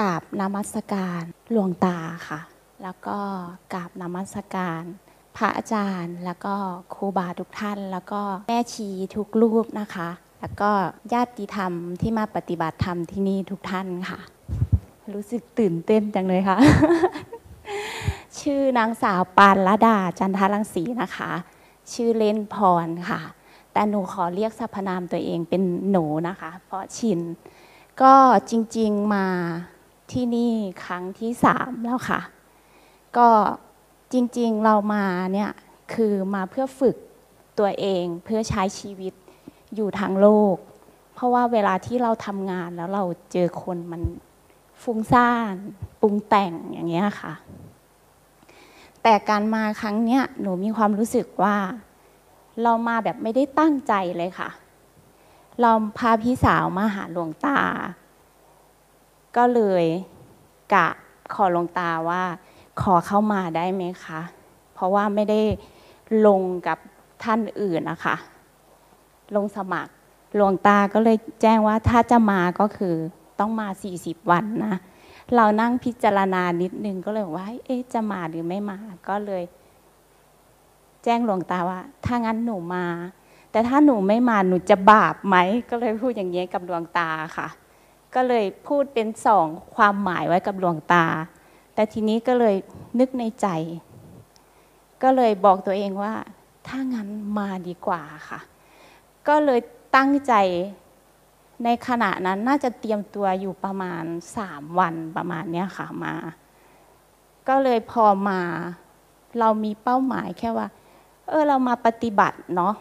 กราบนมัสการหลวงตาค่ะ แล้วก็กราบนมัสการ พระอาจารย์ แล้วก็ครูบาทุกท่าน แล้วก็แม่ชีทุกรูปนะคะ แล้วก็ญาติธรรมที่มาปฏิบัติธรรมที่นี่ทุกท่านค่ะ รู้สึกตื่นเต้นจังเลยค่ะ ชื่อนางสาวปานละดาจันทรังสีนะคะ ชื่อเล่นพรค่ะ แต่หนูขอเรียกสรรพนามตัวเองเป็นหนูนะคะ เพราะชินก็จริง ๆ มา ที่นี่ครั้งที่สามแล้วค่ะ ก็จริงๆเรามาเนี่ยคือมาเพื่อฝึกตัวเองเพื่อใช้ชีวิตอยู่ทางโลก เพราะว่าเวลาที่เราทำงานแล้วเราเจอคนมันฟุ้งซ่านปรุงแต่งอย่างเงี้ยค่ะ แต่การมาครั้งเนี้ยหนูมีความรู้สึกว่า เรามาแบบไม่ได้ตั้งใจเลยค่ะ เราพาพี่สาวมาหาหลวงตา ก็เลยกะขอหลวงตาว่าขอเข้ามาได้ไหมคะ เพราะว่าไม่ได้ลงกับท่านอื่นนะคะ ลงสมัครหลวงตาก็เลยแจ้งว่าถ้าจะมาก็คือต้องมา 40 วันนะ เรานั่งพิจารณานิดนึงก็เลยว่า เอ๊ะจะมาหรือไม่มา ก็เลย แจ้งหลวงตาว่า ถ้างั้นหนูมา แต่ถ้าหนูไม่มาหนูจะบาปไหม ก็เลยพูดอย่างนี้กับหลวงตาค่ะ ก็เลยพูดเป็นสองความหมายไว้กับหลวงตา แต่ทีนี้ก็เลยนึกในใจ ก็เลยบอกตัวเองว่า ถ้างั้นมาดีกว่าค่ะ ก็เลยตั้งใจในขณะนั้นน่าจะเตรียมตัวอยู่ประมาณสามวันประมาณเนี้ยค่ะมา ก็เลยพอมา เรามีเป้าหมายแค่ว่า เออเรามาปฏิบัติเนาะ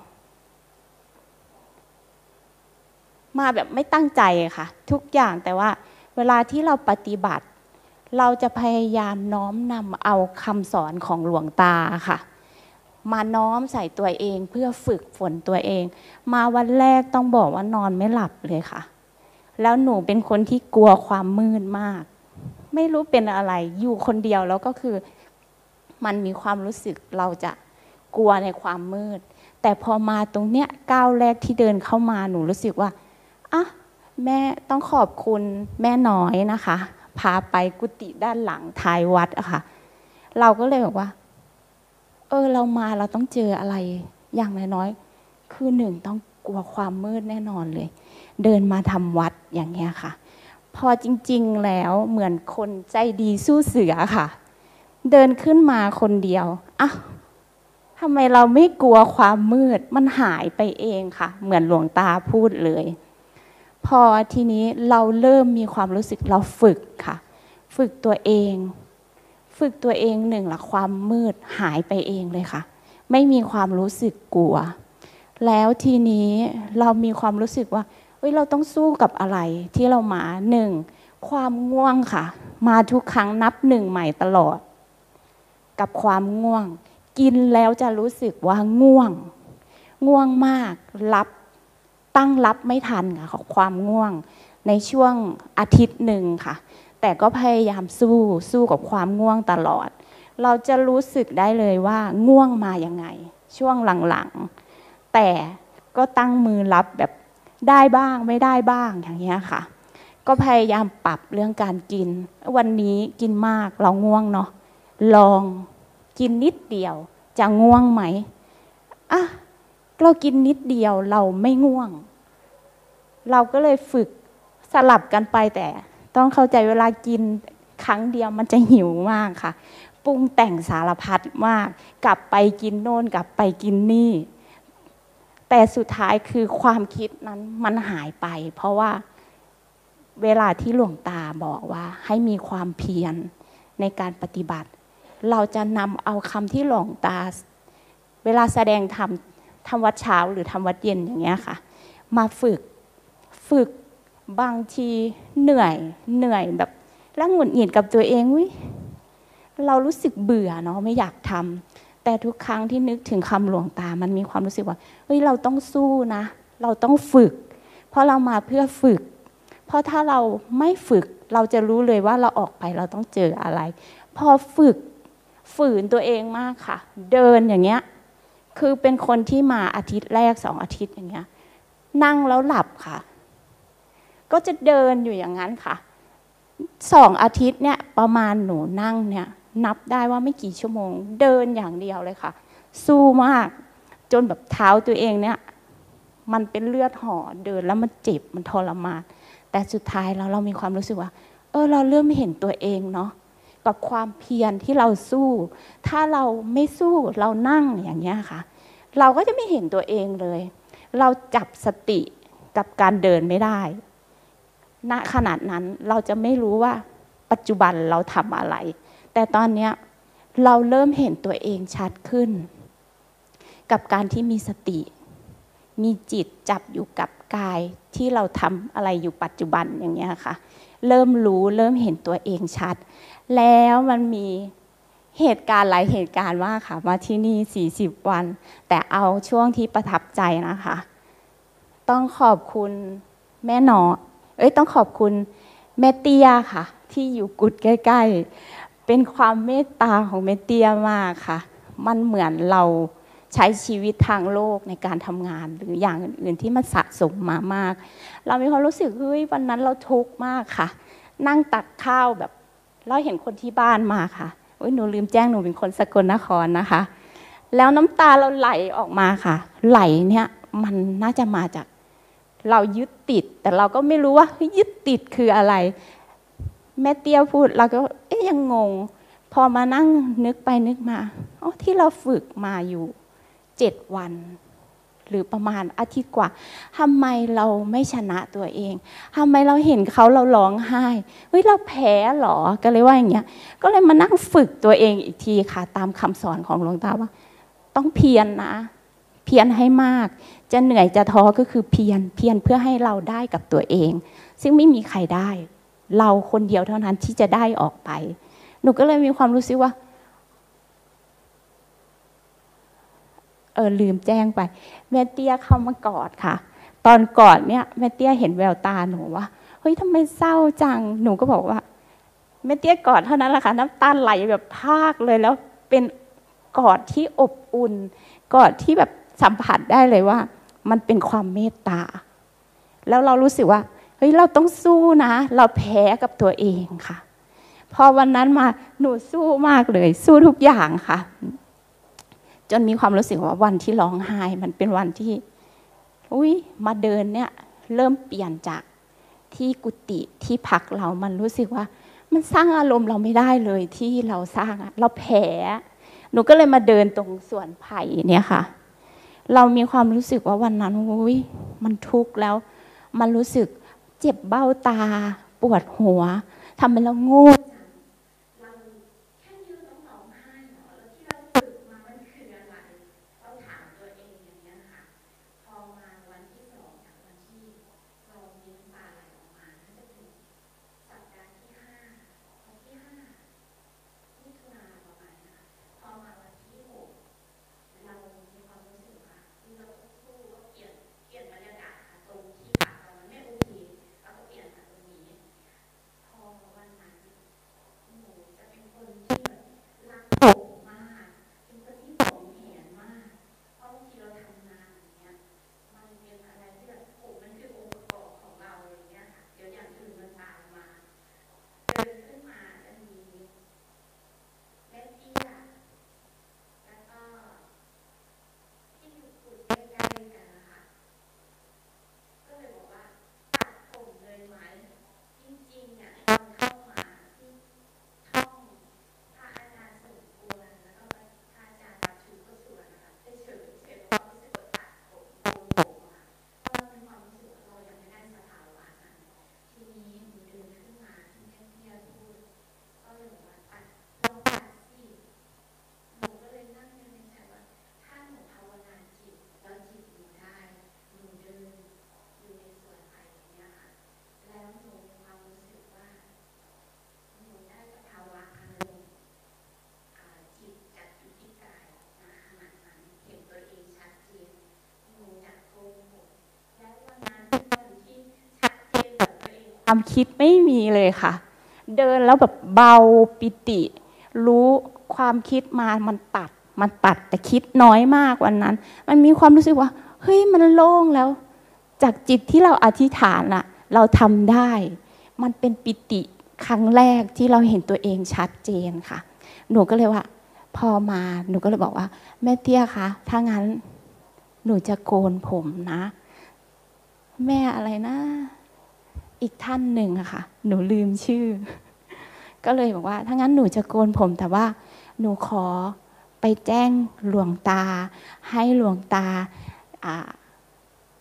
มาแบบไม่ตั้งใจค่ะ ทุกอย่างแต่ว่าเวลาที่เราปฏิบัติ เราจะพยายามน้อมนำเอาคำสอนของหลวงตาค่ะ มาน้อมใส่ตัวเองเพื่อฝึกฝนตัวเอง มาวันแรกต้องบอกว่านอนไม่หลับเลยค่ะ แล้วหนูเป็นคนที่กลัวความมืดมาก ไม่รู้เป็นอะไรอยู่คนเดียวแล้วก็คือ มันมีความรู้สึกเราจะกลัวในความมืด แต่พอมาตรงเนี้ยก้าวแรกที่เดินเข้ามาหนูรู้สึกว่า อะแม่ต้องขอบคุณแม่น้อยนะคะ พาไปกุฏิด้านหลังท้ายวัดอะค่ะ เราก็เลยบอกว่า เออเรามาเราต้องเจออะไรอย่างน้อยๆคือหนึ่งต้องกลัวความมืดแน่นอนเลย เดินมาทำวัดอย่างเงี้ยค่ะ พอจริงๆแล้วเหมือนคนใจดีสู้เสือค่ะ เดินขึ้นมาคนเดียวอะทำไมเราไม่กลัวความมืดมันหายไปเองค่ะ เหมือนหลวงตาพูดเลย พอทีนี้เราเริ่มมีความรู้สึกเราฝึกค่ะ ฝึกตัวเอง ฝึกตัวเองหนึ่งละความมืดหายไปเองเลยค่ะ ไม่มีความรู้สึกกลัว แล้วทีนี้เรามีความรู้สึกว่าเฮ้ยเราต้องสู้กับอะไรที่เรามาหนึ่งความง่วงค่ะ มาทุกครั้งนับหนึ่งใหม่ตลอด กับความง่วง กินแล้วจะรู้สึกว่าง่วง ง่วงมากรับ ตั้งรับไม่ทันค่ะของความง่วงในช่วงอาทิตย์หนึ่งค่ะ แต่ก็พยายามสู้สู้กับความง่วงตลอด เราจะรู้สึกได้เลยว่าง่วงมายังไง ช่วงหลังๆ แต่ก็ตั้งมือรับแบบได้บ้างไม่ได้บ้างอย่างเงี้ยค่ะ ก็พยายามปรับเรื่องการกิน วันนี้กินมากเราง่วงเนาะลองกินนิดเดียวจะง่วงไหมอะ เรากินนิดเดียวเราไม่ง่วง เราก็เลยฝึกสลับกันไปแต่ ต้องเข้าใจเวลากินครั้งเดียวมันจะหิวมากค่ะ ปรุงแต่งสารพัดมาก กลับไปกินโน่นกลับไปกินนี่ แต่สุดท้ายคือความคิดนั้นมันหายไป เพราะว่าเวลาที่หลวงตาบอกว่า ให้มีความเพียรในการปฏิบัติ เราจะนำเอาคำที่หลวงตา เวลาแสดงธรรม ทำวัดเช้าหรือทำวัดเย็นอย่างเงี้ยค่ะ มาฝึกฝึกบางทีเหนื่อยเหนื่อยแบบแล้วหงุดหงิดกับตัวเองวิเรารู้สึกเบื่อเนาะไม่อยากทำแต่ทุกครั้งที่นึกถึงคำหลวงตา มันมีความรู้สึกว่าเฮ้ยเราต้องสู้นะ เราต้องฝึก เพราะเรามาเพื่อฝึก เพราะถ้าเราไม่ฝึกเราจะรู้เลยว่าเราออกไปเราต้องเจออะไร พอฝึกฝืนตัวเองมากค่ะ เดินอย่างเงี้ย คือเป็นคนที่มาอาทิตย์แรกสองอาทิตย์อย่างเงี้ย นั่งแล้วหลับค่ะ ก็จะเดินอยู่อย่างนั้นค่ะสองอาทิตย์เนี่ยประมาณหนูนั่งเนี่ย นับได้ว่าไม่กี่ชั่วโมง เดินอย่างเดียวเลยค่ะ สู้มาก จนแบบเท้าตัวเองเนี่ย มันเป็นเลือดห่อเดินแล้วมันเจ็บมันทรมานแต่สุดท้ายแล้วเรามีความรู้สึกว่า เออ เราเริ่มเห็นตัวเองเนาะ กับความเพียรที่เราสู้ ถ้าเราไม่สู้เรานั่งอย่างเงี้ยค่ะ เราก็จะไม่เห็นตัวเองเลย เราจับสติกับการเดินไม่ได้ณขนาดนั้นเราจะไม่รู้ว่าปัจจุบันเราทำอะไร แต่ตอนเนี้ยเราเริ่มเห็นตัวเองชัดขึ้น กับการที่มีสติ มีจิตจับอยู่กับกายที่เราทำอะไรอยู่ปัจจุบันอย่างเงี้ยค่ะ เริ่มรู้เริ่มเห็นตัวเองชัด แล้วมันมีเหตุการณ์หลายเหตุการณ์มาค่ะมาที่นี่ 40 วัน แต่เอาช่วงที่ประทับใจนะคะ ต้องขอบคุณแม่หนอ เอ้ยต้องขอบคุณแม่เตี้ยค่ะ ที่อยู่กุดใกล้ ๆ เป็นความเมตตาของแม่เตี้ยมากค่ะ มันเหมือนเรา ใช้ชีวิตทางโลกในการทำงาน หรืออย่างอื่นๆที่มันสะสมมามาก เรามีความรู้สึกเฮ้ยวันนั้นเราทุกข์มากค่ะ นั่งตักข้าวแบบ เราเห็นคนที่บ้านมาค่ะโอ้ยหนูลืมแจ้งหนูเป็นคนสกลนครนะคะ แล้วน้ำตาเราไหลออกมาค่ะ ไหลเนี่ยมันน่าจะมาจากเรายึดติด แต่เราก็ไม่รู้ว่ายึดติดคืออะไร แม่เตี้ยพูดเราก็เอ๊ยยังงง พอมานั่งนึกไปนึกมาอ๋อที่เราฝึกมาอยู่ เจ็ดวัน หรือประมาณอาทิตย์กว่าทำไมเราไม่ชนะตัวเองทำไมเราเห็นเขาเราร้องไห้เฮ้ยเราแพ้หรอก็เลยว่าอย่างเงี้ยก็เลยมานั่งฝึกตัวเองอีกทีค่ะ ตามคำสอนของหลวงตาว่า ต้องเพียรนนะเพียรให้มาก จะเหนื่อยจะท้อก็คือเพียรเพียรเพื่อให้เราได้กับตัวเอง ซึ่งไม่มีใครได้ เราคนเดียวเท่านั้นที่จะได้ออกไป หนูก็เลยมีความรู้สึกว่า ออลืมแจ้งไป แม่เตี้ยเข้ามากอดค่ะ ตอนกอดเนี่ยแม่เตี้ยเห็นแววตาหนูว่าเฮ้ยทำไมเศร้าจังหนูก็บอกว่าแม่เตี้ยกอดเท่านั้นแหละค่ะน้ำตาไหลแบบพากเลยแล้วเป็นกอดที่อบอุ่น กอดที่แบบสัมผัสได้เลยว่า มันเป็นความเมตตา แล้วเรารู้สึกว่าเฮ้ยเราต้องสู้นะ เราแพ้กับตัวเองค่ะ พอวันนั้นมาหนูสู้มากเลย สู้ทุกอย่างค่ะ จนมีความรู้สึกว่าวันที่ร้องไห้มันเป็นวันที่ อุ้ยมาเดินเนี่ยเริ่มเปลี่ยนจากที่กุฏิที่พักเรามันรู้สึกว่า มันสร้างอารมณ์เราไม่ได้เลยที่เราสร้างเราแพ้หนูก็เลยมาเดินตรงสวนไผ่เนี่ยค่ะ เรามีความรู้สึกว่าวันนั้นอุ้ยมันทุกข์แล้ว มันรู้สึกเจ็บเบ้าตา ปวดหัวทำให้เราโง่ ความคิดไม่มีเลยค่ะ เดินแล้วแบบเบาปิติ รู้ความคิดมามันตัด มันตัดแต่คิดน้อยมากวันนั้น มันมีความรู้สึกว่า เฮ้ยมันโล่งแล้ว จากจิตที่เราอธิษฐานอะเราทำได้ มันเป็นปิติครั้งแรกที่เราเห็นตัวเองชัดเจนค่ะ หนูก็เลยว่า พอมาหนูก็เลยบอกว่า แม่เตี้ยคะถ้างั้น หนูจะโกนผมนะ แม่อะไรนะ อีกท่านหนึ่งอะค่ะ หนูลืมชื่อ ก็เลยบอกว่า ถ้างั้นหนูจะโกนผม แต่ว่าหนูขอไปแจ้งหลวงตา ให้หลวงตา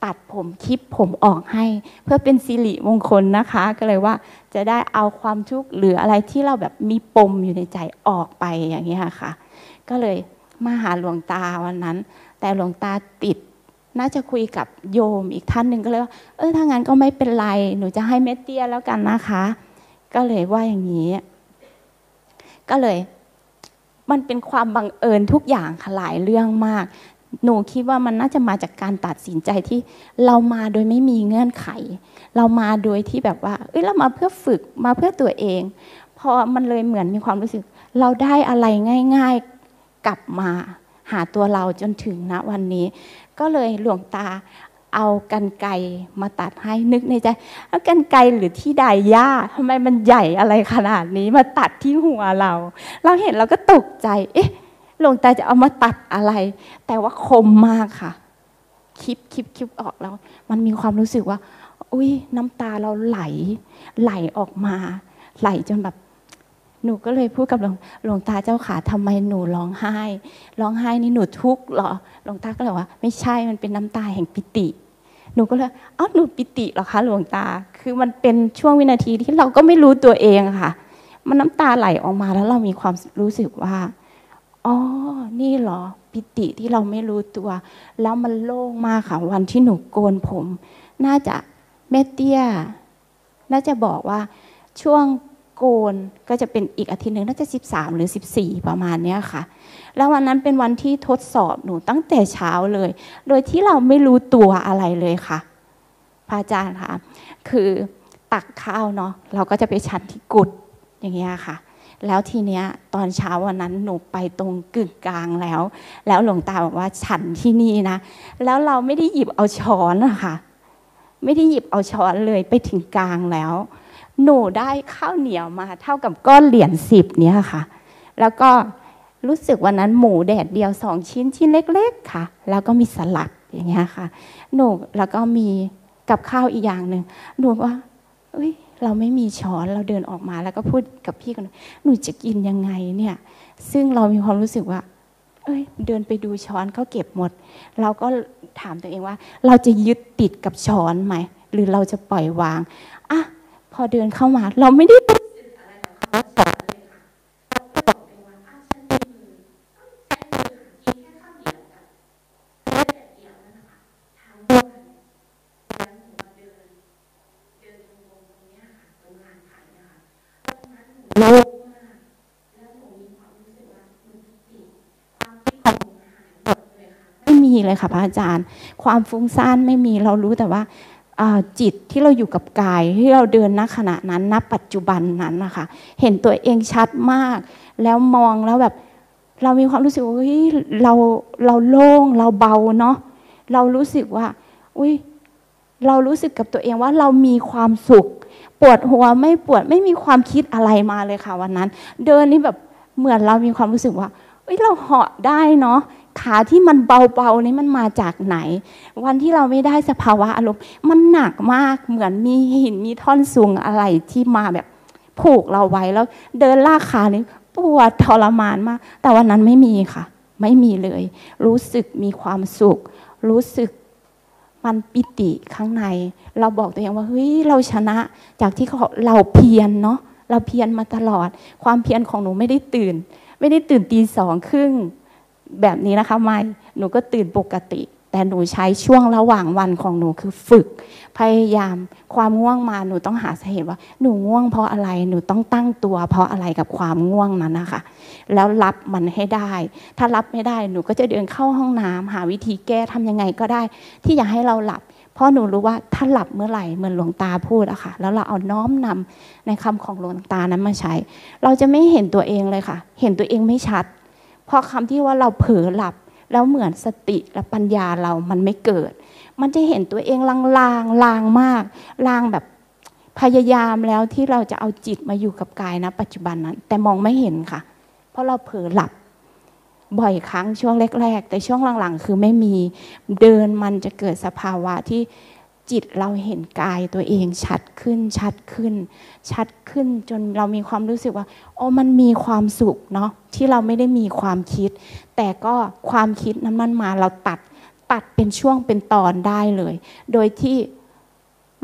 ตัดผมคลิปผมออกให้ เพื่อเป็นสิริมงคลนะคะ ก็เลยว่าจะได้เอาความทุกข์หรืออะไรที่เราแบบมีปมอยู่ในใจออกไปอย่างนี้ค่ะ ก็เลยมาหาหลวงตาวันนั้น แต่หลวงตาติด น่าจะคุยกับโยมอีกท่านหนึ่งก็เลยว่าเออถ้างั้นก็ไม่เป็นไร หนูจะให้เมตเตียแล้วกันนะคะ ก็เลยว่าอย่างนี้ ก็เลย มันเป็นความบังเอิญทุกอย่างค่ะหลายเรื่องมาก หนูคิดว่ามันน่าจะมาจากการตัดสินใจที่เรามาโดยไม่มีเงื่อนไข เรามาโดยที่แบบว่า เอ้ยเรามาเพื่อฝึกมาเพื่อตัวเอง พอมันเลยเหมือนมีความรู้สึก เราได้อะไรง่าย ๆกลับมาหาตัวเราจนถึงณวันนี้ ก็เลยหลวงตาเอากันไกมาตัดให้นึกในใจเอากันไกหรือที่ใดย่าทำไมมันใหญ่อะไรขนาดนี้มาตัดที่หัวเรา เราเห็นเราก็ตกใจ เอ๊ะหลวงตาจะเอามาตัดอะไร แต่ว่าคมมากค่ะคลิปคลิปคลิปออกแล้ว มันมีความรู้สึกว่า อุ้ยน้ำตาเราไหล ไหลออกมา ไหลจนแบบ หนูก็เลยพูดกับหลวงงตาเจ้าขาทำไมหนูร้องไห้ ร้องไห้นี่หนูทุกข์หรอหลวงตาก็เลยว่าไม่ใช่มันเป็นน้ำตาแห่งปิติ หนูก็เลยอ้าหนูปิติหรอคะหลวงตา คือมันเป็นช่วงวินาทีที่เราก็ไม่รู้ตัวเองค่ะ มันน้ำตาไหลออกมาแล้วเรามีความรู้สึกว่าอ๋อนี่เหรอปิติที่เราไม่รู้ตัว แล้วมันโล่งมากค่ะวันที่หนูโกนผม น่าจะแม่เตี้ย น่าจะบอกว่าช่วง โกนก็จะเป็นอีกอาทิตย์หนึ่งน่าจะ 13 หรือ 14 ประมาณนี้ค่ะ แล้ววันนั้นเป็นวันที่ทดสอบหนูตั้งแต่เช้าเลย โดยที่เราไม่รู้ตัวอะไรเลยค่ะพระอาจารย์ค่ะ คือตักข้าวเนาะเราก็จะไปชันที่กุดอย่างเงี้ยค่ะ แล้วทีเนี้ยตอนเช้าวันนั้นหนูไปตรงกึ่งกลางแล้ว แล้วหลวงตาบอกว่าฉันที่นี่นะ แล้วเราไม่ได้หยิบเอาช้อนอะค่ะไม่ได้หยิบเอาช้อนเลยไปถึงกลางแล้ว หนูได้ข้าวเหนียวมาเท่ากับก้อนเหรียญสิบเนี้ยค่ะ แล้วก็รู้สึกวันนั้นหมูแดดเดียวสองชิ้นชิ้นเล็ก ๆ ค่ะ แล้วก็มีสลัดอย่างเงี้ยค่ะ หนูแล้วก็มีกับข้าวอีกอย่างหนึ่งหนูว่าเอ้ยเราไม่มีช้อนเราเดินออกมาแล้วก็พูดกับพี่กันหนูจะกินยังไงเนี่ย ซึ่งเรามีความรู้สึกว่า เอ้ย เดินไปดูช้อนเขาเก็บหมด เราก็ถามตัวเองว่า เราจะยึดติดกับช้อนไหมหรือเราจะปล่อยวาง อะพอเดินเข้ามา เราไม่ได้รู้สึกอะไรกับเขาสอนเลยค่ะเราบอกไปว่าอ้าวฉันมีมือใช้มือกินแค่ข้าวเหนียวกับแค่แต่เดียวนั่นนะคะทั้งวันแล้วหนูมาเดิน เดินตรงตรงนี้ค่ะตรงลานไผ่นะคะตรงนั้นหนูโล่งมากแล้วหนูมีความรู้สึกว่าหนูติดความคิดของหนูหายหมดเลยค่ะไม่มีเลยค่ะพระอาจารย์ ความฟุ้งซ่านไม่มีเรารู้แต่ว่า จิตที่เราอยู่กับกายที่เราเดินณขณะนั้นณปัจจุบันนั้นนะคะเห็นตัวเองชัดมาก แล้วมองแล้วแบบเรามีความรู้สึกว่าเฮ้ยเราเราโล่งเราเบาเนาะเรารู้สึกว่าอุ้ยเรารู้สึกกับตัวเองว่าเรามีความสุข ปวดหัวไม่ปวดไม่มีความคิดอะไรมาเลยค่ะวันนั้น เดินนี่แบบเหมือนเรามีความรู้สึกว่าเฮ้ยเราเหาะได้เนาะ ขาที่มันเบาๆนี่มันมาจากไหน วันที่เราไม่ได้สภาวะอารมณ์ มันหนักมากเหมือนมีหินมีท่อนสูงอะไรที่มาแบบผูกเราไว้แล้ว เดินลากขานี่ปวดทรมานมาก แต่วันนั้นไม่มีค่ะ ไม่มีเลย รู้สึกมีความสุข รู้สึกมันปิติข้างใน เราบอกตัวเองว่าเฮ้ยเราชนะจากที่เราเพียรเนาะเราเพียรมาตลอด ความเพียรของหนูไม่ได้ตื่น ไม่ได้ตื่นตีสองครึ่ง แบบนี้นะคะไม่หนูก็ตื่นปกติ แต่หนูใช้ช่วงระหว่างวันของหนูคือฝึก พยายามความง่วงมาหนูต้องหาสาเหตุว่า หนูง่วงเพราะอะไรหนูต้องตั้งตัว เพราะอะไรกับความง่วงนั้นนะคะ แล้วรับมันให้ได้ ถ้ารับไม่ได้หนูก็จะเดินเข้าห้องน้ำหาวิธีแก้ทำยังไงก็ได้ ที่อยากให้เราหลับเพราะหนูรู้ว่าถ้าหลับเมื่อไหร่เหมือนหลวงตาพูดอะค่ะ แล้วเราเอาน้อมนำในคำของหลวงตานั้นมาใช้ เราจะไม่เห็นตัวเองเลยค่ะ เห็นตัวเองไม่ชัด พอคำที่ว่าเราเผลอหลับ แล้วเหมือนสติและปัญญาเรามันไม่เกิด มันจะเห็นตัวเองลางลางลางมากลางแบบพยายามแล้วที่เราจะเอาจิตมาอยู่กับกายนะปัจจุบันนั้น แต่มองไม่เห็นค่ะ เพราะเราเผลอหลับ บ่อยครั้งช่วงแรก ๆ แต่ช่วงหลังๆ คือไม่มีเดินมันจะเกิดสภาวะที่ จิตเราเห็นกายตัวเองชัดขึ้นชัดขึ้น ชัดขึ้นจนเรามีความรู้สึกว่าโอ้มันมีความสุขเนาะที่เราไม่ได้มีความคิด แต่ก็ความคิดนั้นมันมาเราตัดตัดเป็นช่วงเป็นตอนได้เลย โดยที่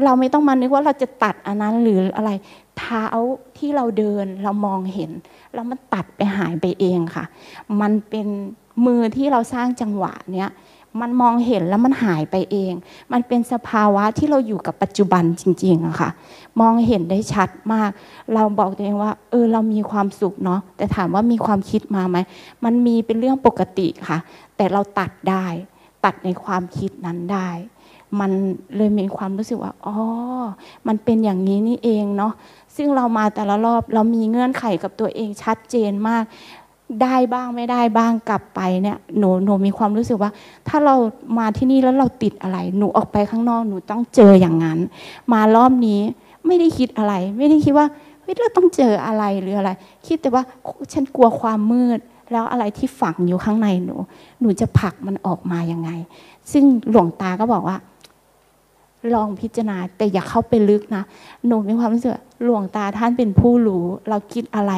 เราไม่ต้องมานึกว่าเราจะตัดอันนั้นหรืออะไร เท้าที่เราเดินเรามองเห็น แล้วมันตัดไปหายไปเองค่ะ มันเป็นมือที่เราสร้างจังหวะเนี้ย มันมองเห็นแล้วมันหายไปเอง มันเป็นสภาวะที่เราอยู่กับปัจจุบันจริงๆอะค่ะ มองเห็นได้ชัดมาก เราบอกตัวเองว่า เออ เรามีความสุขเนาะ แต่ถามว่ามีความคิดมาไหม มันมีเป็นเรื่องปกติค่ะ แต่เราตัดได้ ตัดในความคิดนั้นได้ มันเลยมีความรู้สึกว่า อ๋อ มันเป็นอย่างนี้นี่เองเนาะ ซึ่งเรามาแต่ละรอบ เรามีเงื่อนไขกับตัวเองชัดเจนมาก ได้บ้างไม่ได้บ้างกลับไปเนี่ยหนูหนูมีความรู้สึกว่า ถ้าเรามาที่นี่แล้วเราติดอะไร หนูออกไปข้างนอกหนูต้องเจออย่างนั้น มารอบนี้ไม่ได้คิดอะไร ไม่ได้คิดว่าเฮ้ยเราต้องเจออะไรหรืออะไร คิดแต่ว่าฉันกลัวความมืด แล้วอะไรที่ฝังอยู่ข้างในหนู หนูจะผลักมันออกมายังไง ซึ่งหลวงตาก็บอกว่า ลองพิจารณาแต่อย่าเข้าไปลึกนะหนูมีความรู้สึกหลวงตาท่านเป็นผู้รู้ เราคิดอะไร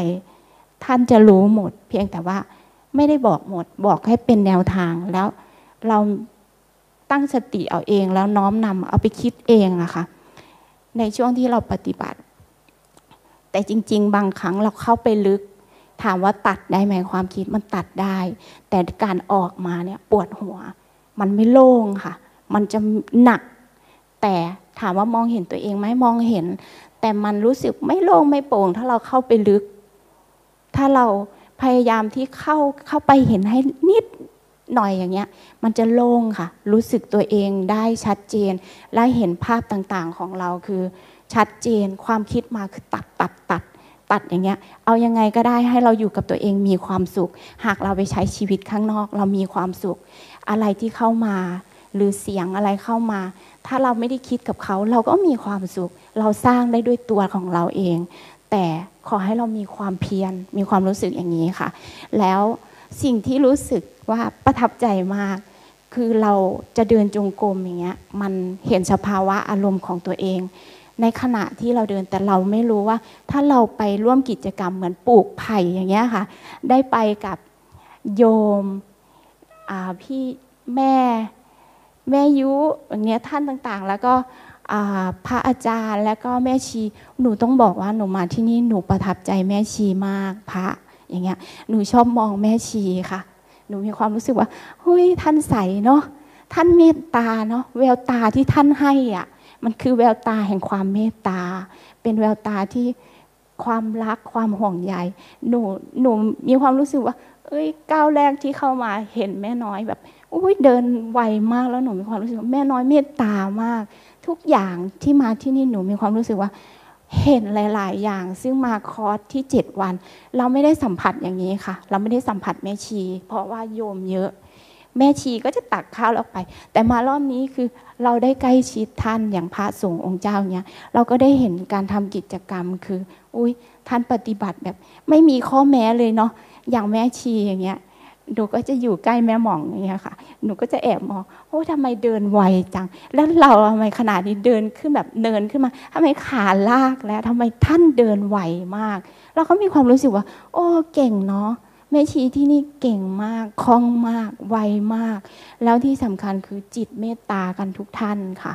ท่านจะรู้หมด เพียงแต่ว่าไม่ได้บอกหมด บอกให้เป็นแนวทางแล้วเราตั้งสติเอาเองแล้วน้อมนำเอาไปคิดเองอะคะ่ะในช่วงที่เราปฏิบัติ แต่จริง ๆ บางครั้งเราเข้าไปลึก ถามว่าตัดได้ไหมความคิดมันตัดได้ แต่การออกมาเนี่ยปวดหัว มันไม่โล่งค่ะ มันจะหนัก แต่ถามว่ามองเห็นตัวเองไหมมองเห็น แต่มันรู้สึกไม่โล่งไม่โปร่ง ถ้าเราเข้าไปลึก ถ้าเราพยายามที่เข้าเข้าไปเห็นให้นิดหน่อยอย่างเงี้ย มันจะโล่งค่ะ รู้สึกตัวเองได้ชัดเจน และเห็นภาพต่างๆของเราคือ ชัดเจนความคิดมาคือตัดตัดตัดตัดอย่างเงี้ย เอายังไงก็ได้ให้เราอยู่กับตัวเองมีความสุข หากเราไปใช้ชีวิตข้างนอก เรามีความสุข อะไรที่เข้ามา หรือเสียงอะไรเข้ามา ถ้าเราไม่ได้คิดกับเขา เราก็มีความสุข เราสร้างได้ด้วยตัวของเราเอง แต่ขอให้เรามีความเพียรมีความรู้สึกอย่างนี้ค่ะ แล้วสิ่งที่รู้สึกว่าประทับใจมาก คือเราจะเดินจงกรมอย่างเงี้ยมันเห็นสภาวะอารมณ์ของตัวเอง ในขณะที่เราเดินแต่เราไม่รู้ว่า ถ้าเราไปร่วมกิจกรรมเหมือนปลูกไผ่อย่างเงี้ยค่ะ ได้ไปกับโยมพี่แม่แม่ยุอย่างเงี้ยท่านต่างๆ แล้วก็ พระอาจารย์และก็แม่ชีหนูต้องบอกว่าหนูมาที่นี่หนูประทับใจแม่ชีมากพระอย่างเงี้ยหนูชอบมองแม่ชีค่ะ หนูมีความรู้สึกว่าเฮ้ยท่านใสเนาะท่านเมตตาเนาะแววตาที่ท่านให้อะมันคือแววตาแห่งความเมตตา เป็นแววตาที่ความรักความห่วงใยหนูหนูมีความรู้สึกว่า เอ้ยก้าวแรกที่เข้ามาเห็นแม่น้อยแบบอุ้ยเดินไวมากแล้วหนูมีความรู้สึกว่าแม่น้อยเมตตามาก ทุกอย่างที่มาที่นี่หนูมีความรู้สึกว่า เห็นหลาย ๆ อย่าง ซึ่งมาคอร์สที่เจ็ดวัน เราไม่ได้สัมผัสอย่างนี้ค่ะ เราไม่ได้สัมผัสแม่ชี เพราะว่าโยมเยอะ แม่ชีก็จะตักข้าวออกไป แต่มารอบนี้คือเราได้ใกล้ชิดท่านอย่างพระสงฆ์องค์เจ้าเนี้ยเราก็ได้เห็นการทำกิจกรรมคือ อุ้ยท่านปฏิบัติแบบ ไม่มีข้อแม้เลยเนาะอย่างแม่ชีอย่างเงี้ย หนูก็จะอยู่ใกล้แม่หมองอย่างเงี้ยค่ะ หนูก็จะแอบมองโอ้ทำไมเดินไวจัง แล้วเราทำไมขนาดนี้เดินขึ้นแบบเนินขึ้นมาทำไมขาลากแล้วทำไมท่านเดินไวมาก เราก็มีความรู้สึกว่า โอ้เก่งเนาะแม่ชีที่นี่เก่งมากคล่องมาก ไวมาก แล้วที่สำคัญคือจิตเมตตากันทุกท่านค่ะ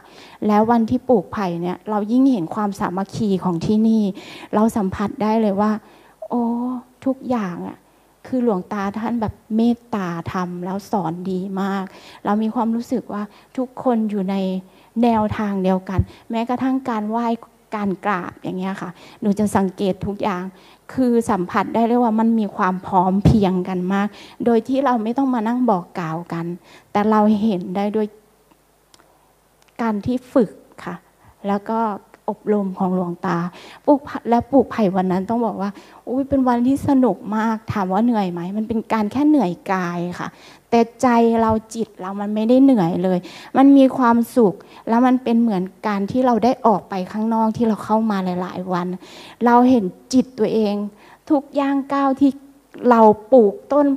แล้ววันที่ปลูกไผ่เนี่ย เรายิ่งเห็นความสามัคคีของที่นี่ เราสัมผัสได้เลยว่า โอ้ทุกอย่างอะ คือหลวงตาท่านแบบเมตตาทำแล้วสอนดีมาก เรามีความรู้สึกว่าทุกคนอยู่ในแนวทางเดียวกัน แม้กระทั่งการไหว้การกราบอย่างเงี้ยค่ะ หนูจะสังเกตทุกอย่าง คือสัมผัสได้เลยว่ามันมีความพร้อมเพียงกันมาก โดยที่เราไม่ต้องมานั่งบอกกล่าวกัน แต่เราเห็นได้ด้วยการที่ฝึกค่ะ แล้วก็ อบรมของหลวงตาปลูกและปลูกไผ่วันนั้นต้องบอกว่าอุ้ยเป็นวันที่สนุกมากถามว่าเหนื่อยไหมมันเป็นการแค่เหนื่อยกายค่ะ แต่ใจเราจิตเรามันไม่ได้เหนื่อยเลย มันมีความสุข แล้วมันเป็นเหมือนการที่เราได้ออกไปข้างนอกที่เราเข้ามาหลาย ๆ วัน เราเห็นจิตตัวเอง ทุกย่างก้าวที่เราปลูกต้น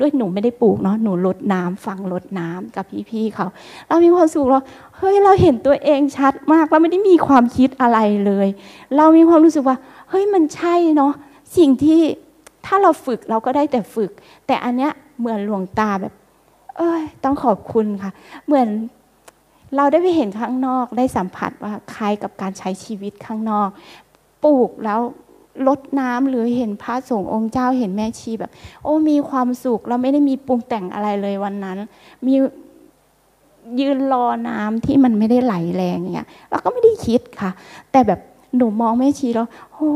ด้วยหนูไม่ได้ปลูกเนาะหนูลดน้ำฟังลดน้ำกับพี่ๆเขา เรามีความสุขเราเฮ้ยเราเห็นตัวเองชัดมาก เราไม่ได้มีความคิดอะไรเลย เรามีความรู้สึกว่า เฮ้ยมันใช่เนาะสิ่งที่ถ้าเราฝึกเราก็ได้แต่ฝึก แต่อันเนี้ยเหมือนหลวงตาแบบ เอ้ยต้องขอบคุณค่ะ เหมือนเราได้ไปเห็นข้างนอกได้สัมผัสว่าคล้ายกับการใช้ชีวิตข้างนอก ปลูกแล้ว ลดน้ำหรือเห็นพระสงฆ์องค์เจ้าเห็นแม่ชีแบบ โอ้มีความสุขเราไม่ได้มีปรุงแต่งอะไรเลยวันนั้น มียืนรอน้ำที่มันไม่ได้ไหลแรงเนี่ยเราก็ไม่ได้คิดค่ะ แต่แบบหนูมองแม่ชีแล้วโอ้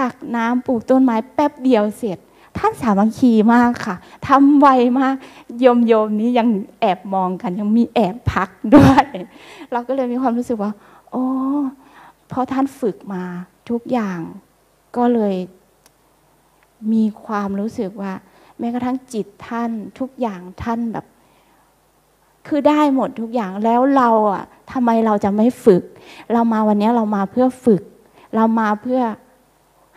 ตักน้ำปลูกต้นไม้แป๊บเดียวเสร็จ ท่านสามัคคีมากค่ะทำไวมากโยมโยมนี้ยังแอบมองกัน ยังมีแอบพักด้วย เราก็เลยมีความรู้สึกว่า โอ้เพราะท่านฝึกมา ทุกอย่างก็เลยมีความรู้สึกว่า แม้กระทั่งจิตท่านทุกอย่างท่านแบบ คือได้หมดทุกอย่างแล้วเราอะทำไมเราจะไม่ฝึก เรามาวันนี้เรามาเพื่อฝึก เรามาเพื่อ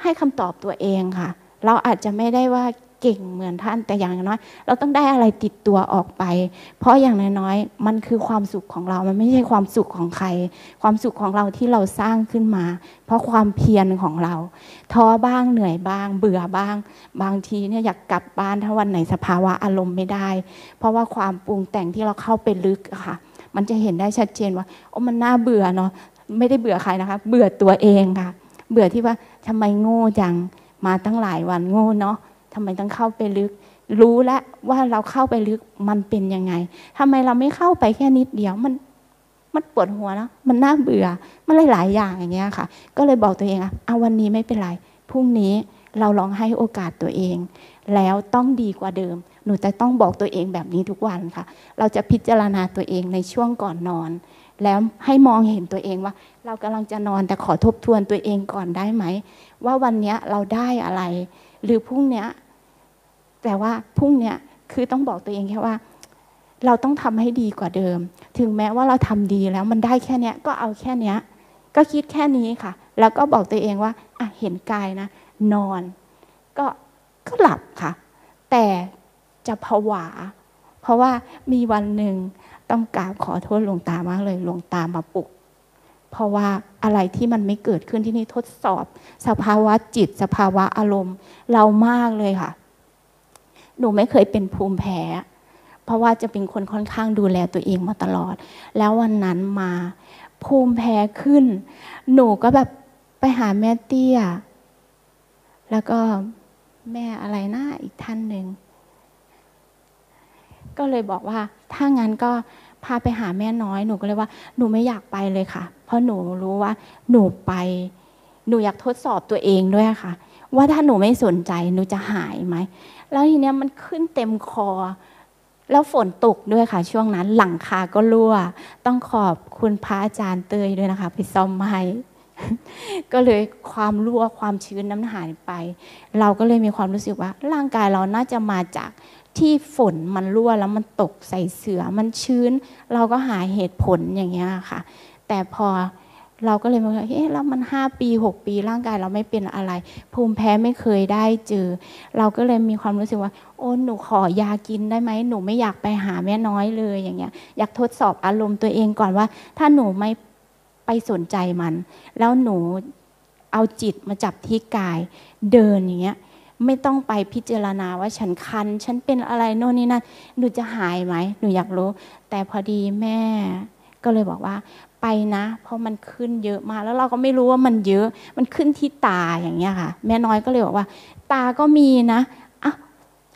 ให้คำตอบตัวเองค่ะ เราอาจจะไม่ได้ว่า เก่งเหมือนท่านแต่อย่างน้อย เราต้องได้อะไรติดตัวออกไป เพราะอย่างน้อยๆมันคือความสุขของเรา มันไม่ใช่ความสุขของใคร ความสุขของเราที่เราสร้างขึ้นมา เพราะความเพียรของเรา ท้อบ้างเหนื่อยบ้าง เบื่อบ้าง บางทีเนี่ยอยากกลับบ้านถ้าวันไหนสภาวะอารมณ์ไม่ได้ เพราะว่าความปรุงแต่งที่เราเข้าไปลึกค่ะ มันจะเห็นได้ชัดเจนว่าโอ้มันน่าเบื่อเนาะไม่ได้เบื่อใครนะคะ เบื่อตัวเองค่ะ เบื่อที่ว่าทำไมโง่จังมาตั้งหลายวันโง่เนาะ ทำไมต้องเข้าไปลึก รู้แล้วว่าเราเข้าไปลึกมันเป็นยังไงทำไมเราไม่เข้าไปแค่นิดเดียวมันมันปวดหัวเนาะมันน่าเบื่อมันหลายๆอย่างอย่างเงี้ยค่ะ ก็เลยบอกตัวเองอะเอาวันนี้ไม่เป็นไรพรุ่งนี้เราลองให้โอกาสตัวเอง แล้วต้องดีกว่าเดิม หนูจะต้องบอกตัวเองแบบนี้ทุกวันค่ะ เราจะพิจารณาตัวเองในช่วงก่อนนอน แล้วให้มองเห็นตัวเองว่า เรากำลังจะนอนแต่ขอทบทวนตัวเองก่อนได้ไหม ว่าวันนี้เราได้อะไร หรือพรุ่งนี้ แต่ว่าพรุ่งเนี้ยคือต้องบอกตัวเองแค่ว่า เราต้องทำให้ดีกว่าเดิม ถึงแม้ว่าเราทำดีแล้วมันได้แค่เนี้ยก็เอาแค่เนี้ย ก็คิดแค่นี้ค่ะ แล้วก็บอกตัวเองว่าอะเห็นกายนะ นอน ก็ก็หลับค่ะ แต่จะผวา เพราะว่ามีวันหนึ่งต้องกราบขอโทษหลวงตามากเลยหลวงตามาปลุกเพราะว่าอะไรที่มันไม่เกิดขึ้นที่นี่ทดสอบ สภาวะจิต สภาวะอารมณ์ เรามากเลยค่ะ หนูไม่เคยเป็นภูมิแพ้ เพราะว่าจะเป็นคนค่อนข้างดูแลตัวเองมาตลอด แล้ววันนั้นมาภูมิแพ้ขึ้น หนูก็แบบไปหาแม่เตี้ย แล้วก็แม่อะไรนะอีกท่านหนึ่ง ก็เลยบอกว่า ถ้างั้นก็พาไปหาแม่น้อย หนูก็เลยว่า หนูไม่อยากไปเลยค่ะ เพราะหนูรู้ว่า หนูไป หนูอยากทดสอบตัวเองด้วยค่ะ ว่าถ้าหนูไม่สนใจ หนูจะหายไหม แล้วทีเนี้ยมันขึ้นเต็มคอ แล้วฝนตกด้วยค่ะ ช่วงนั้นหลังคาก็รั่ว ต้องขอบคุณพระอาจารย์เตยด้วยนะคะ ไปซ่อมให้ก็เลยความรั่วความชื้นน้ำหายไป เราก็เลยมีความรู้สึกว่า ร่างกายเราน่าจะมาจากที่ฝนมันรั่วแล้วมันตกใส่เสือมันชื้น เราก็หาเหตุผลอย่างเงี้ยค่ะ แต่พอ เราก็เลยมาเฮ้ยแล้วมันห้าปีหกปีร่างกายเราไม่เป็นอะไร ภูมิแพ้ไม่เคยได้เจอ เราก็เลยมีความรู้สึกว่า โอ้หนูขอยากินได้ไหมหนูไม่อยากไปหาแม่น้อยเลยอย่างเงี้ยอยากทดสอบอารมณ์ตัวเองก่อนว่า ถ้าหนูไม่ไปสนใจมัน แล้วหนูเอาจิตมาจับที่กายเดินอย่างเงี้ยไม่ต้องไปพิจารณาว่าฉันคัน ฉันเป็นอะไรโน่นนี่นั่นหนูจะหายไหมหนูอยากรู้ แต่พอดีแม่ก็เลยบอกว่า ไปนะ เพราะมันขึ้นเยอะมากแล้วเราก็ไม่รู้ว่ามันเยอะ มันขึ้นที่ตาอย่างเงี้ยค่ะ แม่น้อยก็เลยบอกว่า ตาก็มีนะอะ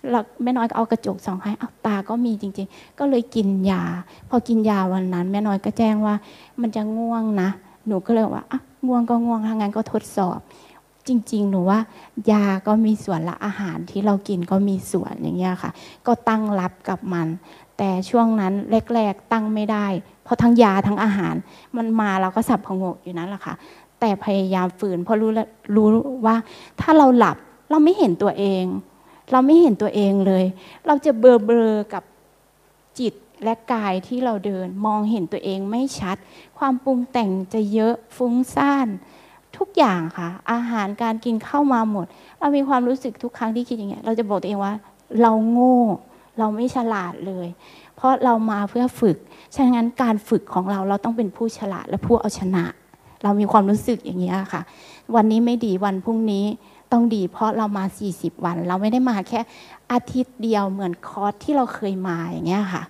เราแม่น้อยก็เอากระจกสองให้เอาตาก็มีจริง ๆ ก็เลยกินยา พอกินยาวันนั้น แม่น้อยก็แจ้งว่า มันจะง่วงนะ หนูก็เลยว่าอะง่วงก็ง่วงถ้างั้นก็ทดสอบ จริง ๆ หนูว่า ยาก็มีส่วนละอาหารที่เรากินก็มีส่วนอย่างเงี้ยค่ะ ก็ตั้งรับกับมัน แต่ช่วงนั้นแรก ๆ ตั้งไม่ได้ เพราะทั้งยาทั้งอาหาร มันมาเราก็สับพงกอยู่นั้นแหละค่ะ แต่พยายามฝืนเพราะรู้รู้ว่าถ้าเราหลับเราไม่เห็นตัวเอง เราไม่เห็นตัวเองเลย เราจะเบลอเบลอกับจิตและกายที่เราเดินมองเห็นตัวเองไม่ชัด ความปรุงแต่งจะเยอะฟุ้งซ่านทุกอย่างค่ะ อาหารการกินเข้ามาหมด เรามีความรู้สึกทุกครั้งที่คิดอย่างเงี้ยเราจะบอกตัวเองว่า เราโง่ เราไม่ฉลาดเลย เพราะเรามาเพื่อฝึก ฉะนั้นการฝึกของเราเราต้องเป็นผู้ฉลาดและผู้เอาชนะ เรามีความรู้สึกอย่างเงี้ค่ะ วันนี้ไม่ดีวันพรุ่งนี้ต้องดี เพราะเรามา 40 วัน เราไม่ได้มาแค่อาทิตย์เดียวเหมือนคอร์สที่เราเคยมาอย่างเงี้ยค่ะ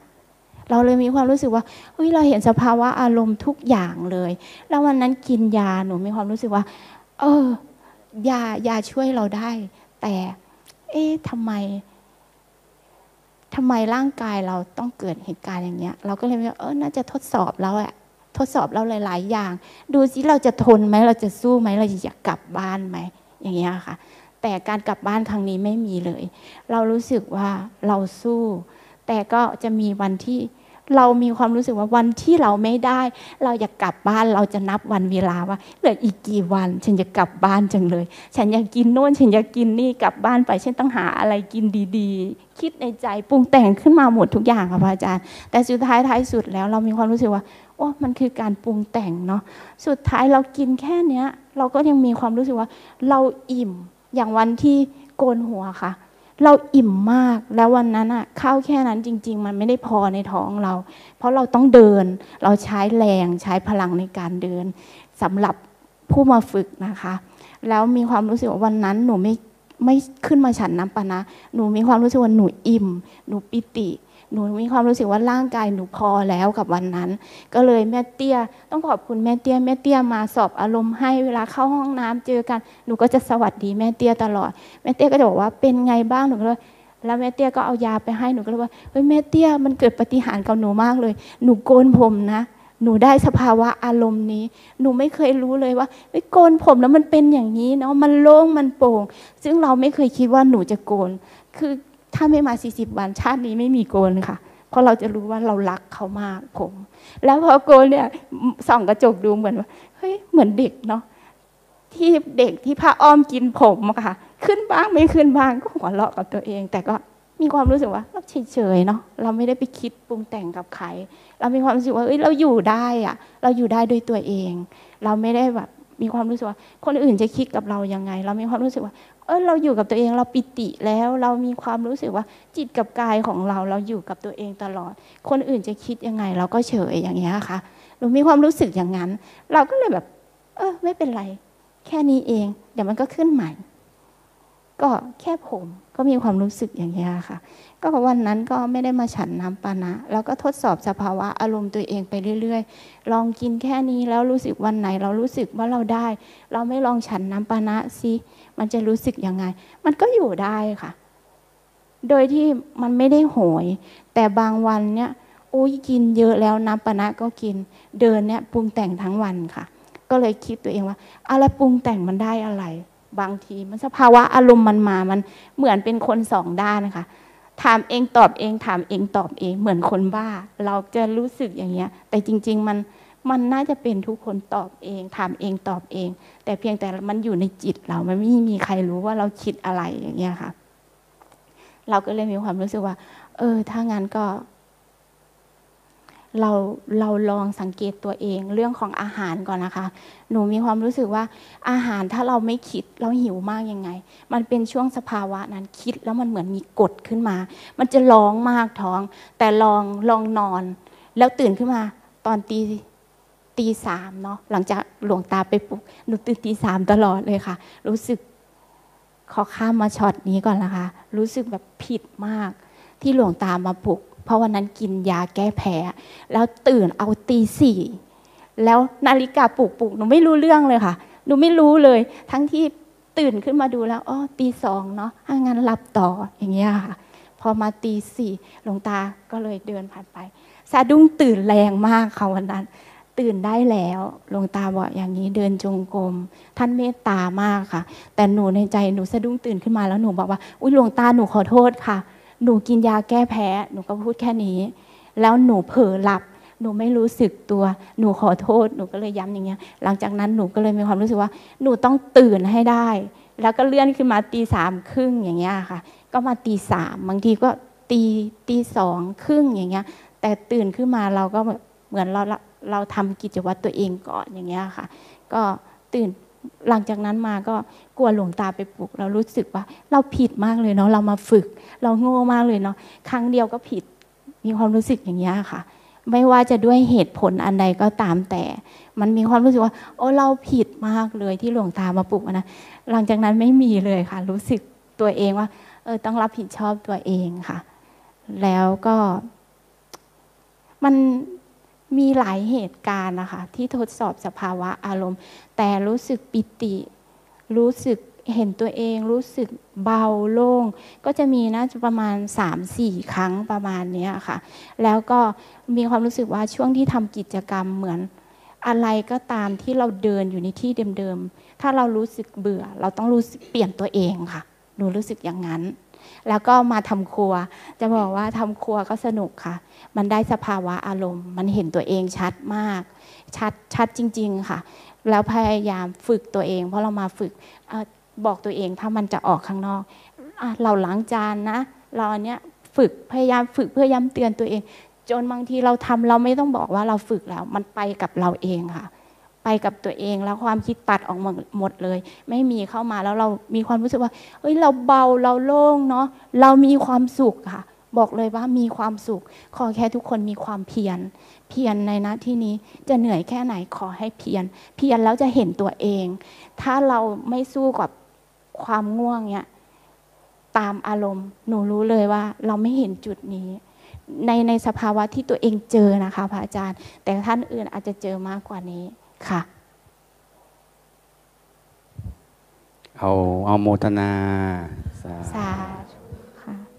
เราเลยมีความรู้สึกว่าเฮ้ยเราเห็นสภาวะอารมณ์ทุกอย่างเลย แล้ววันนั้นกินยาหนูมีความรู้สึกว่า เออยายาช่วยเราได้ แต่ เอ๊ะทำไม ทำไมร่างกายเราต้องเกิดเหตุการณ์อย่างเงี้ย เราก็เลยว่าเออน่าจะทดสอบแล้วแหละทดสอบเราหลาย ๆ อย่าง ดูสิเราจะทนไหมเราจะสู้ไหมเราจะอยากกลับบ้านไหมอย่างเงี้ยค่ะ แต่การกลับบ้านครั้งนี้ไม่มีเลย เรารู้สึกว่าเราสู้ แต่ก็จะมีวันที่ เรามีความรู้สึกว่าวันที่เราไม่ได้ เราอยากกลับบ้านเราจะนับวันเวลาว่าเหลืออีกกี่วัน ฉันจะกลับบ้านจังเลย ฉันอยากกินโน่น ฉันอยากกินนี่กลับบ้านไปฉันต้องหาอะไรกินดีๆ คิดในใจปรุงแต่งขึ้นมาหมดทุกอย่างค่ะพระอาจารย์ แต่สุดท้ายท้ายสุดแล้วเรามีความรู้สึกว่าโอ้มันคือการปรุงแต่งเนาะสุดท้ายเรากินแค่เนี้ย เราก็ยังมีความรู้สึกว่า เราอิ่มอย่างวันที่โกนหัวค่ะ เราอิ่มมากแล้ววันนั้นอะข้าวแค่นั้นจริง ๆ มันไม่ได้พอในท้องเรา เพราะเราต้องเดินเราใช้แรงใช้พลังในการเดินสำหรับผู้มาฝึกนะคะ แล้วมีความรู้สึกว่าวันนั้นหนูไม่ไม่ขึ้นมาฉันน้ำปะนะ หนูมีความรู้สึกว่าหนูอิ่ม หนูปิติ หนูมีความรู้สึกว่าร่างกายหนูพอแล้วกับวันนั้น ก็เลยแม่เตี้ย ต้องขอบคุณแม่เตี้ยแม่เตี้ยมาสอบอารมณ์ให้เวลาเข้าห้องน้ำเจอกันหนูก็จะสวัสดีแม่เตี้ยตลอดแม่เตี้ยก็จะบอกว่าเป็นไงบ้างหนูก็เลยแล้วแม่เตี้ยก็เอายาไปให้หนูก็เลยว่าเฮ้ยแม่เตี้ยมันเกิดปฏิหารกับหนูมากเลย หนูโกนผมนะหนูได้สภาวะอารมณ์นี้ หนูไม่เคยรู้เลยว่าโกนผมแล้วมันเป็นอย่างนี้เนาะมันโล่งมันโปร่ง ซึ่งเราไม่เคยคิดว่าหนูจะโกน คือ ถ้าไม่มา 40 วันชาตินี้ไม่มีโกนค่ะ เพราะเราจะรู้ว่าเรารักเขามากผม แล้วพอโกนเนี่ยส่องกระจกดูเหมือนว่าเฮ้ยเหมือนเด็กเนาะที่เด็กที่พระอ้อมกินผมค่ะ ขึ้นบ้างไม่ขึ้นบ้างก็หัวเราะกับตัวเอง แต่ก็มีความรู้สึกว่าเราเฉยๆเนาะเราไม่ได้ไปคิดปรุงแต่งกับใคร เรามีความรู้สึกว่าเอ้ยเราอยู่ได้อะเราอยู่ได้ด้วยตัวเอง เราไม่ได้แบบ มีความรู้สึกว่า คนอื่นจะคิดกับเรายังไง เรามีความรู้สึกว่า เออเราอยู่กับตัวเองเราปิติแล้ว เรามีความรู้สึกว่าจิตกับกายของเรา เราอยู่กับตัวเองตลอด คนอื่นจะคิดยังไง เราก็เฉยอย่างเงี้ยค่ะเรามีความรู้สึกอย่างนั้น เราก็เลยแบบ เออไม่เป็นไร แค่นี้เอง เดี๋ยวมันก็ขึ้นใหม่ ก็แค่ผมก็มีความรู้สึกอย่างเงี้ยค่ะ ก็วันนั้นก็ไม่ได้มาฉันน้ำปานะ แล้วก็ทดสอบสภาวะอารมณ์ตัวเองไปเรื่อยๆ ลองกินแค่นี้แล้วรู้สึกวันไหน เรารู้สึกว่าเราได้ เราไม่ลองฉันน้ำปานะสิมันจะรู้สึกยังไง มันก็อยู่ได้ค่ะ โดยที่มันไม่ได้โหย แต่บางวันเนี่ยโอ้ยกินเยอะแล้วน้ำปนะก็กิน เดินเนี่ยปรุงแต่งทั้งวันค่ะ ก็เลยคิดตัวเองว่าอะไรปรุงแต่งมันได้อะไร บางที มันสภาวะอารมณ์มันมา มันเหมือนเป็นคนสองด้านนะคะถามเองตอบเองถามเองตอบเองเหมือนคนบ้า เราจะรู้สึกอย่างเงี้ย แต่จริง ๆ มันมันน่าจะเป็นทุกคนตอบเองถามเองตอบเอง แต่เพียงแต่มันอยู่ในจิตเรามันไม่มีใครรู้ว่าเราคิดอะไรอย่างเงี้ยค่ะ เราก็เลยมีความรู้สึกว่า เออ ถ้างั้นก็ เราเราลองสังเกตตัวเองเรื่องของอาหารก่อนนะคะ หนูมีความรู้สึกว่าอาหารถ้าเราไม่คิดเราหิวมากยังไง มันเป็นช่วงสภาวะนั้นคิดแล้วมันเหมือนมีกดขึ้นมา มันจะร้องมากท้อง แต่ลองลองนอน แล้วตื่นขึ้นมาตอนตีตีสามเนาะหลังจากหลวงตาไปปลุกหนูตื่นตีสามตลอดเลยค่ะ รู้สึกขอข้ามมาช็อตนี้ก่อนนะคะ รู้สึกแบบผิดมากที่หลวงตามาปลุก เพราะวันนั้นกินยาแก้แพ้ แล้วตื่นเอาตีสี่แล้วนาฬิกาปลุกปลุกหนูไม่รู้เรื่องเลยค่ะ หนูไม่รู้เลย ทั้งที่ตื่นขึ้นมาดูแล้วอ๋อตีสองเนาะถ้างั้นหลับต่ออย่างเงี้ยค่ะ พอมาตีสี่หลวงตาก็เลยเดินผ่านไปสะดุ้งตื่นแรงมากค่ะวันนั้น ตื่นได้แล้วหลวงตาบอกอย่างนี้เดินจงกรมท่านเมตตามากค่ะ แต่หนูในใจหนูสะดุ้งตื่นขึ้นมาแล้วหนูบอกว่าอุ้ยหลวงตาหนูขอโทษค่ะ หนูกินยาแก้แพ้ หนูก็พูดแค่นี้ แล้วหนูเผลอหลับ หนูไม่รู้สึกตัว หนูขอโทษ หนูก็เลยย้ำอย่างเงี้ย หลังจากนั้นหนูก็เลยมีความรู้สึกว่า หนูต้องตื่นให้ได้ แล้วก็เลื่อนขึ้นมาตีสามครึ่งอย่างเงี้ยค่ะ ก็มาตีสามบางทีก็ตีตีสองครึ่งอย่างเงี้ย แต่ตื่นขึ้นมาเราก็เหมือนเราเราทำกิจวัตรตัวเองก่อนอย่างเงี้ยค่ะ ก็ตื่น หลังจากนั้นมาก็กลัวหลวงตาไปปลุก เรารู้สึกว่า เราผิดมากเลยเนาะเรามาฝึก เราโง่มากเลยเนาะครั้งเดียวก็ผิด มีความรู้สึกอย่างนี้ค่ะ ไม่ว่าจะด้วยเหตุผลอันใดก็ตามแต่ มันมีความรู้สึกว่า โอ้เราผิดมากเลยที่หลวงตามาปลุกนะหลังจากนั้นไม่มีเลยค่ะ รู้สึกตัวเองว่า เออต้องรับผิดชอบตัวเองค่ะ แล้วก็มัน มีหลายเหตุการณ์นะคะที่ทดสอบสภาวะอารมณ์ แต่รู้สึกปิติ รู้สึกเห็นตัวเอง รู้สึกเบาโล่ง ก็จะมีน่าจะประมาณ 3-4 ครั้งประมาณนี้ค่ะ แล้วก็มีความรู้สึกว่าช่วงที่ทำกิจกรรมเหมือนอะไรก็ตามที่เราเดินอยู่ในที่เดิมๆ ถ้าเรารู้สึกเบื่อ เราต้องรู้สึกเปลี่ยนตัวเองค่ะ หนูรู้สึกอย่างนั้น แล้วก็มาทำครัว จะบอกว่าทำครัวก็สนุกค่ะ มันได้สภาวะอารมณ์ มันเห็นตัวเองชัดมาก ชัดชัดจริง ๆค่ะ แล้วพยายามฝึกตัวเอง เพราะเรามาฝึกอบอกตัวเองถ้ามันจะออกข้างนอกอเราล้างจานนะเราอันเนี้ยฝึกพยายามฝึกเพื่อย้ำเตือนตัวเอง จนบางทีเราทำเราไม่ต้องบอกว่าเราฝึกแล้ว มันไปกับเราเองค่ะ ไปกับตัวเอง แล้วความคิดตัดออกมาหมดเลย ไม่มีเข้ามาแล้วเรามีความรู้สึกว่าเฮ้ยเราเบาเราโล่งเนาะเรามีความสุขค่ะ บอกเลยว่ามีความสุข ขอแค่ทุกคนมีความเพียรเพียรในนะที่นี้จะเหนื่อยแค่ไหนขอให้เพียรเพียรแล้วจะเห็นตัวเอง ถ้าเราไม่สู้กับความง่วงเนี่ยตามอารมณ์ หนูรู้เลยว่าเราไม่เห็นจุดนี้ ในในสภาวะที่ตัวเองเจอนะคะพระอาจารย์ แต่ท่านอื่นอาจจะเจอมากกว่านี้ ค่ะ เอาเอาโมทนา สาธุ